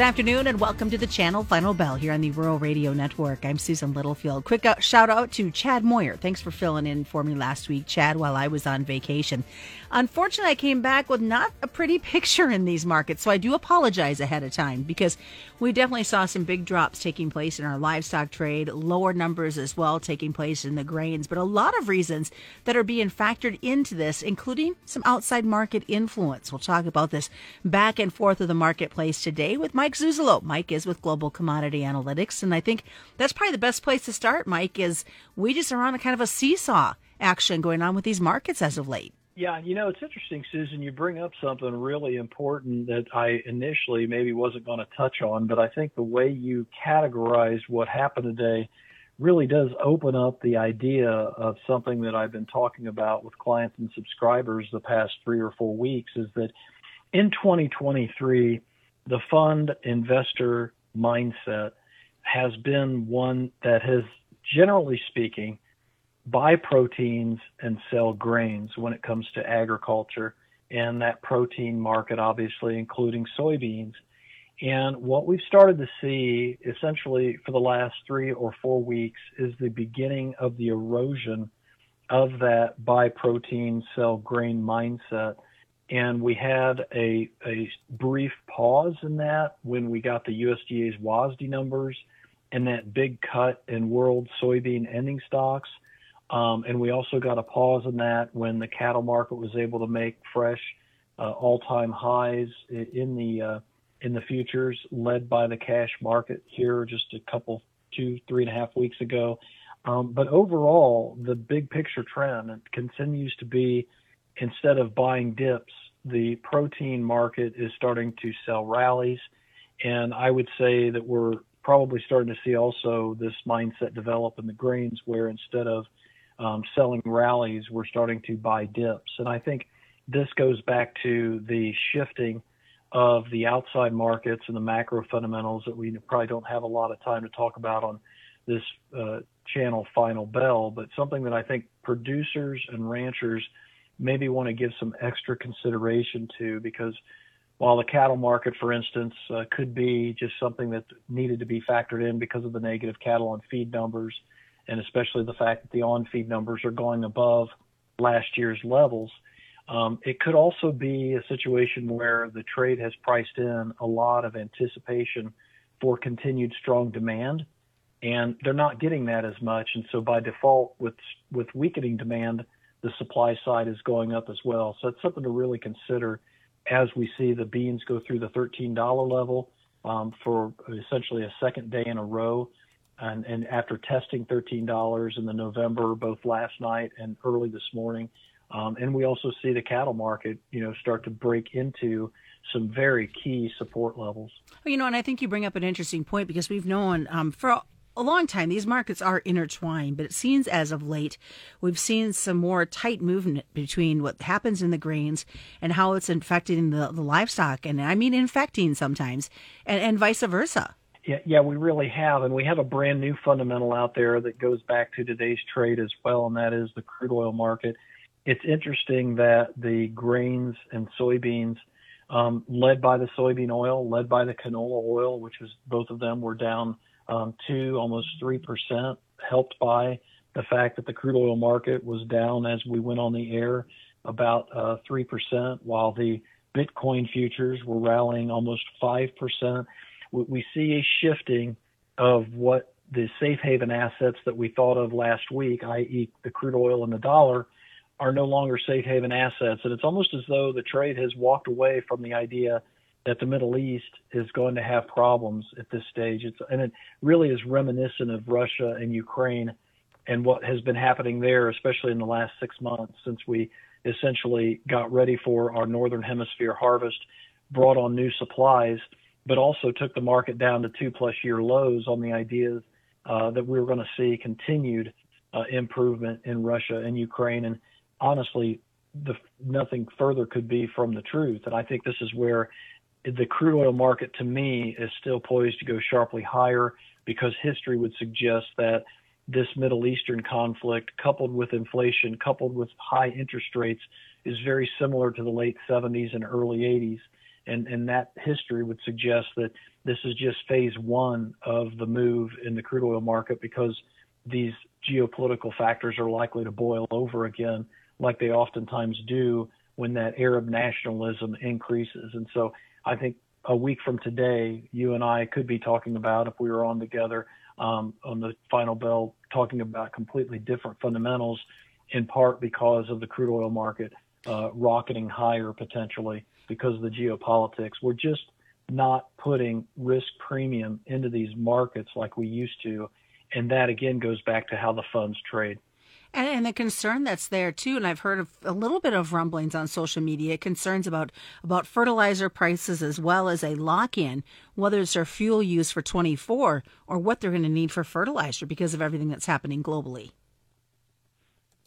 Good afternoon and welcome to the channel Final Bell here on the Rural Radio Network. I'm Susan Littlefield. Quick out, shout out to Chad Moyer. Thanks for filling in for me last week, Chad, while I was on vacation. Unfortunately, I came back with not a pretty picture in these markets, so I do apologize ahead of time because we definitely saw some big drops taking place in our livestock trade, lower numbers as well taking place in the grains, but a lot of reasons that are being factored into this, including some outside market influence. We'll talk about this back and forth of the marketplace today with Mike Zuzolo. Mike is with Global Commodity Analytics, and I think that's probably the best place to start, Mike, is we just are on a kind of a seesaw action going on with these markets as of late. Yeah, you know, it's interesting, Susan. You bring up something really important that I initially maybe wasn't going to touch on, but I think the way you categorized what happened today really does open up the idea of something that I've been talking about with clients and subscribers the past three or four weeks is that in 2023, the fund investor mindset has been one that has, generally speaking, buy proteins and sell grains when it comes to agriculture and that protein market, obviously, including soybeans. And what we've started to see essentially for the last three or four weeks is the beginning of the erosion of that buy protein, sell grain mindset and we had a, a brief pause in that when we got the USDA's WASDE numbers and that big cut in world soybean ending stocks. Um, and we also got a pause in that when the cattle market was able to make fresh uh, all-time highs in the uh, in the futures, led by the cash market here just a couple, two, three and a half weeks ago. Um, but overall, the big picture trend continues to be instead of buying dips, the protein market is starting to sell rallies. And I would say that we're probably starting to see also this mindset develop in the grains where instead of um, selling rallies, we're starting to buy dips. And I think this goes back to the shifting of the outside markets and the macro fundamentals that we probably don't have a lot of time to talk about on this uh, channel final bell, but something that I think producers and ranchers – maybe want to give some extra consideration to because while the cattle market, for instance, uh, could be just something that needed to be factored in because of the negative cattle on feed numbers, and especially the fact that the on feed numbers are going above last year's levels, um, it could also be a situation where the trade has priced in a lot of anticipation for continued strong demand, and they're not getting that as much. And so by default, with with weakening demand, the supply side is going up as well. So it's something to really consider as we see the beans go through the $13 level um, for essentially a second day in a row. And, and after testing $13 in the November, both last night and early this morning, um, and we also see the cattle market, you know, start to break into some very key support levels. Well, you know, and I think you bring up an interesting point because we've known um, for a long time. These markets are intertwined, but it seems as of late we've seen some more tight movement between what happens in the grains and how it's infecting the, the livestock, and I mean infecting sometimes, and, and vice versa. Yeah, yeah, we really have, and we have a brand new fundamental out there that goes back to today's trade as well, and that is the crude oil market. It's interesting that the grains and soybeans, um, led by the soybean oil, led by the canola oil, which was both of them were down um, to almost 3%, helped by the fact that the crude oil market was down as we went on the air about uh, 3%, while the Bitcoin futures were rallying almost 5%. We see a shifting of what the safe haven assets that we thought of last week, i.e., the crude oil and the dollar, are no longer safe haven assets. And it's almost as though the trade has walked away from the idea that the Middle East is going to have problems at this stage. It's, and it really is reminiscent of Russia and Ukraine and what has been happening there, especially in the last six months since we essentially got ready for our Northern Hemisphere harvest, brought on new supplies, but also took the market down to two plus year lows on the ideas uh, that we were going to see continued uh, improvement in Russia and Ukraine. And honestly, the, nothing further could be from the truth. And I think this is where the crude oil market to me is still poised to go sharply higher because history would suggest that this Middle Eastern conflict, coupled with inflation, coupled with high interest rates, is very similar to the late 70s and early 80s. and and that history would suggest that this is just phase one of the move in the crude oil market because these geopolitical factors are likely to boil over again, like they oftentimes do when that Arab nationalism increases. And so I think a week from today, you and I could be talking about if we were on together um, on the final bell, talking about completely different fundamentals, in part because of the crude oil market uh, rocketing higher potentially because of the geopolitics. We're just not putting risk premium into these markets like we used to. And that again goes back to how the funds trade. And, and, the concern that's there too, and I've heard a little bit of rumblings on social media, concerns about about fertilizer prices as well as a lock in, whether it's their fuel use for 24 or what they're going to need for fertilizer because of everything that's happening globally.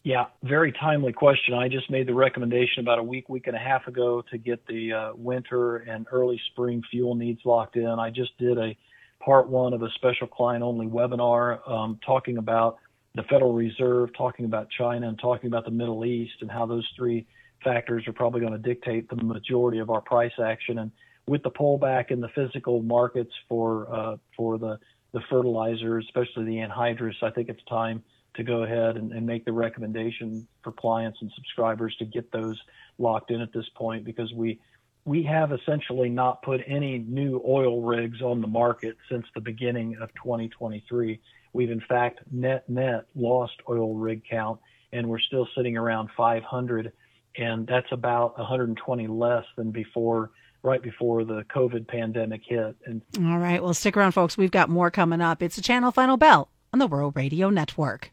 Yeah, very timely question. I just made the recommendation about a week, week and a half ago to get the uh, winter and early spring fuel needs locked in. I just did a part one of a special client only webinar um, talking about the Federal Reserve, talking about China, and talking about the Middle East and how those three factors are probably going to dictate the majority of our price action. And with the pullback in the physical markets for uh, for the the fertilizers, especially the anhydrous, I think it's time to go ahead and, and make the recommendation for clients and subscribers to get those locked in at this point because we we have essentially not put any new oil rigs on the market since the beginning of 2023. We've in fact net net lost oil rig count and we're still sitting around 500 and that's about 120 less than before right before the COVID pandemic hit. And all right, well stick around folks. We've got more coming up. It's the channel final bell on the Rural Radio Network.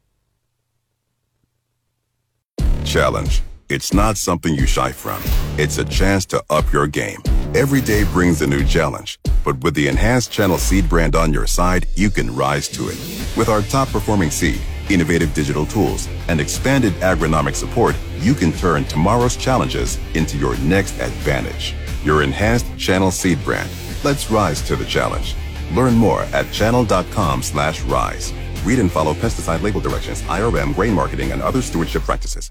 Challenge. It's not something you shy from. It's a chance to up your game. Every day brings a new challenge, but with the enhanced Channel Seed brand on your side, you can rise to it. With our top performing seed, innovative digital tools, and expanded agronomic support, you can turn tomorrow's challenges into your next advantage. Your enhanced Channel Seed brand. Let's rise to the challenge. Learn more at channel.com slash rise. Read and follow pesticide label directions, IRM, grain marketing, and other stewardship practices.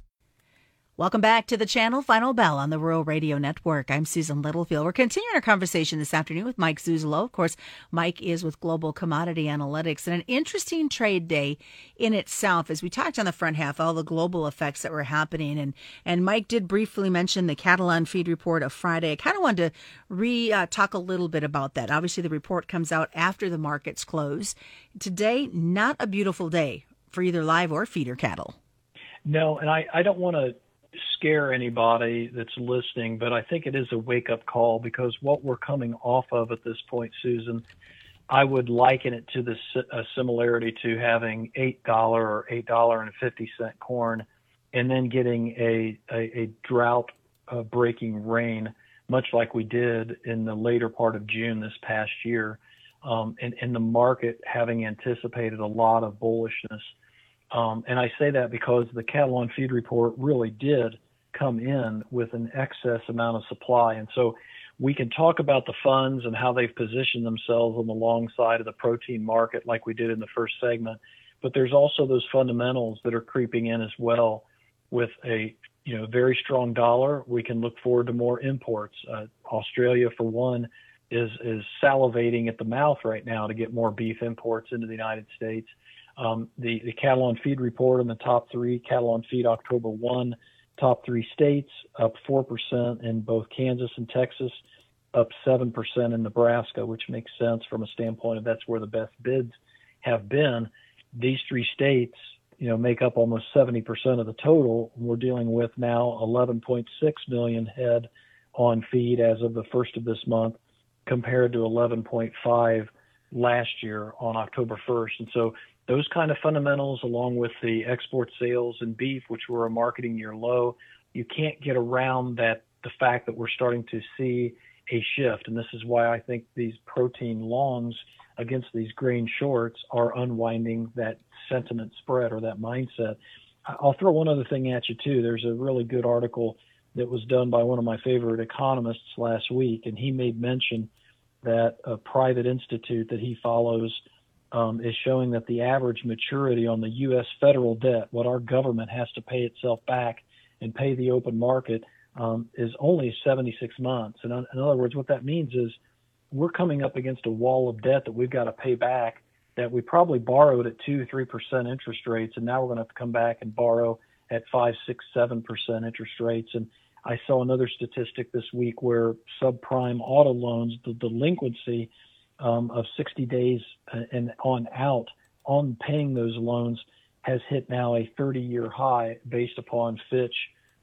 Welcome back to the channel Final Bell on the Rural Radio Network. I'm Susan Littlefield. We're continuing our conversation this afternoon with Mike Zuzolo. Of course, Mike is with Global Commodity Analytics and an interesting trade day in itself. As we talked on the front half, all the global effects that were happening. And, and Mike did briefly mention the cattle on feed report of Friday. I kind of wanted to re uh, talk a little bit about that. Obviously, the report comes out after the markets close. Today, not a beautiful day for either live or feeder cattle. No, and I, I don't want to scare anybody that's listening, but I think it is a wake up call because what we're coming off of at this point, Susan, I would liken it to the similarity to having eight dollar or eight dollar and fifty cent corn, and then getting a a, a drought uh, breaking rain, much like we did in the later part of June this past year, um, and, and the market having anticipated a lot of bullishness um, and I say that because the cattle on feed report really did come in with an excess amount of supply. And so we can talk about the funds and how they've positioned themselves on the long side of the protein market, like we did in the first segment. But there's also those fundamentals that are creeping in as well. With a you know very strong dollar, we can look forward to more imports. Uh, Australia, for one, is is salivating at the mouth right now to get more beef imports into the United States. Um, the, the cattle on feed report in the top three, cattle on feed October 1, top three states, up 4% in both Kansas and Texas, up 7% in Nebraska, which makes sense from a standpoint of that's where the best bids have been. These three states, you know, make up almost 70% of the total. We're dealing with now 11.6 million head on feed as of the first of this month, compared to 11.5 last year on October 1st. And so those kind of fundamentals, along with the export sales and beef, which were a marketing year low, you can't get around that the fact that we're starting to see a shift. And this is why I think these protein longs against these grain shorts are unwinding that sentiment spread or that mindset. I'll throw one other thing at you too. There's a really good article that was done by one of my favorite economists last week, and he made mention that a private institute that he follows um, is showing that the average maturity on the U.S. federal debt, what our government has to pay itself back and pay the open market, um, is only 76 months. And in other words, what that means is we're coming up against a wall of debt that we've got to pay back that we probably borrowed at two, three percent interest rates, and now we're going to have to come back and borrow at five, six, seven percent interest rates. And I saw another statistic this week where subprime auto loans, the delinquency um, of 60 days and on out on paying those loans has hit now a 30 year high based upon Fitch,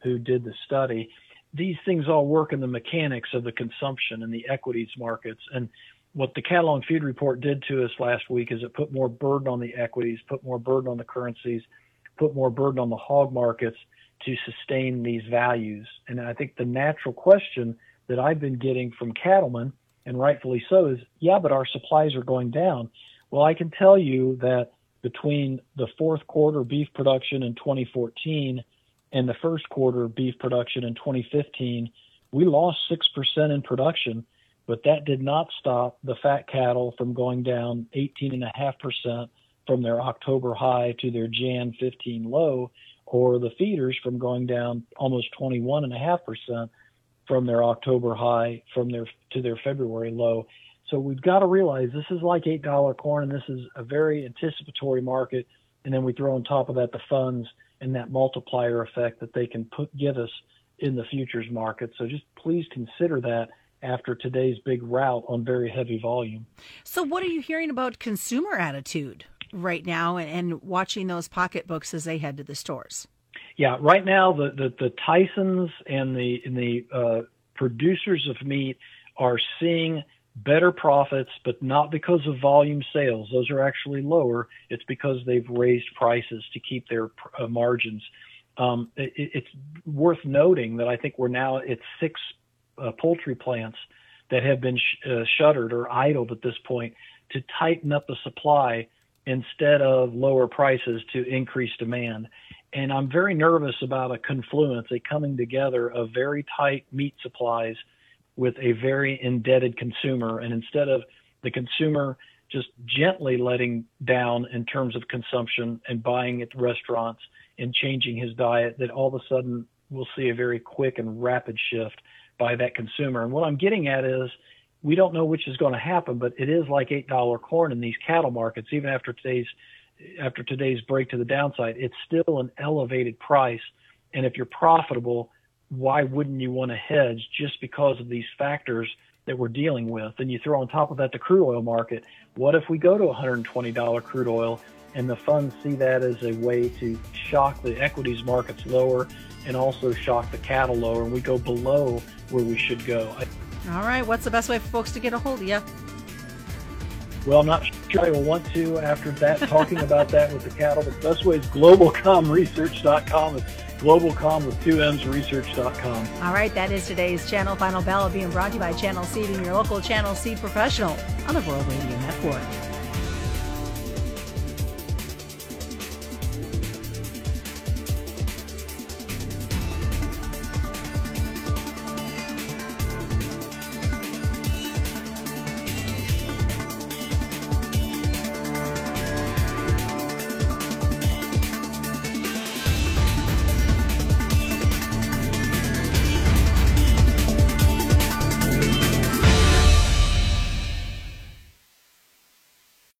who did the study. These things all work in the mechanics of the consumption and the equities markets. And what the cattle on feed report did to us last week is it put more burden on the equities, put more burden on the currencies, put more burden on the hog markets to sustain these values. And I think the natural question that I've been getting from cattlemen, and rightfully so, is yeah, but our supplies are going down. Well, I can tell you that between the fourth quarter beef production in 2014 and the first quarter beef production in 2015, we lost 6% in production, but that did not stop the fat cattle from going down 18.5% from their October high to their Jan 15 low, or the feeders from going down almost 21.5% from their October high from their to their February low. So we've got to realize this is like eight dollar corn, and this is a very anticipatory market. And then we throw on top of that the funds and that multiplier effect that they can put give us in the futures market. So just please consider that after today's big rout on very heavy volume. So what are you hearing about consumer attitude? right now and watching those pocketbooks as they head to the stores? Yeah, right now the the, the Tysons and the and the uh, producers of meat are seeing better profits, but not because of volume sales. Those are actually lower. It's because they've raised prices to keep their uh, margins. Um, it, it's worth noting that I think we're now at six uh, poultry plants that have been sh- uh, shuttered or idled at this point to tighten up the supply instead of lower prices to increase demand. And I'm very nervous about a confluence, a coming together of very tight meat supplies with a very indebted consumer. And instead of the consumer just gently letting down in terms of consumption and buying at restaurants and changing his diet, that all of a sudden we'll see a very quick and rapid shift by that consumer. And what I'm getting at is we don't know which is going to happen, but it is like eight dollar corn in these cattle markets. Even after today's after today's break to the downside, it's still an elevated price. And if you're profitable, why wouldn't you want to hedge just because of these factors that we're dealing with? And you throw on top of that the crude oil market. What if we go to $120 crude oil and the funds see that as a way to shock the equities markets lower and also shock the cattle lower and we go below where we should go? All right. What's the best way for folks to get a hold of you? Well, I'm not sure I will want to after that, talking about that with the cattle. The best way is globalcommresearch.com. It's globalcomm with two M's research.com. All right. That is today's Channel Final Bell being brought to you by Channel Seed and your local Channel Seed professional on the Rural Radio Network.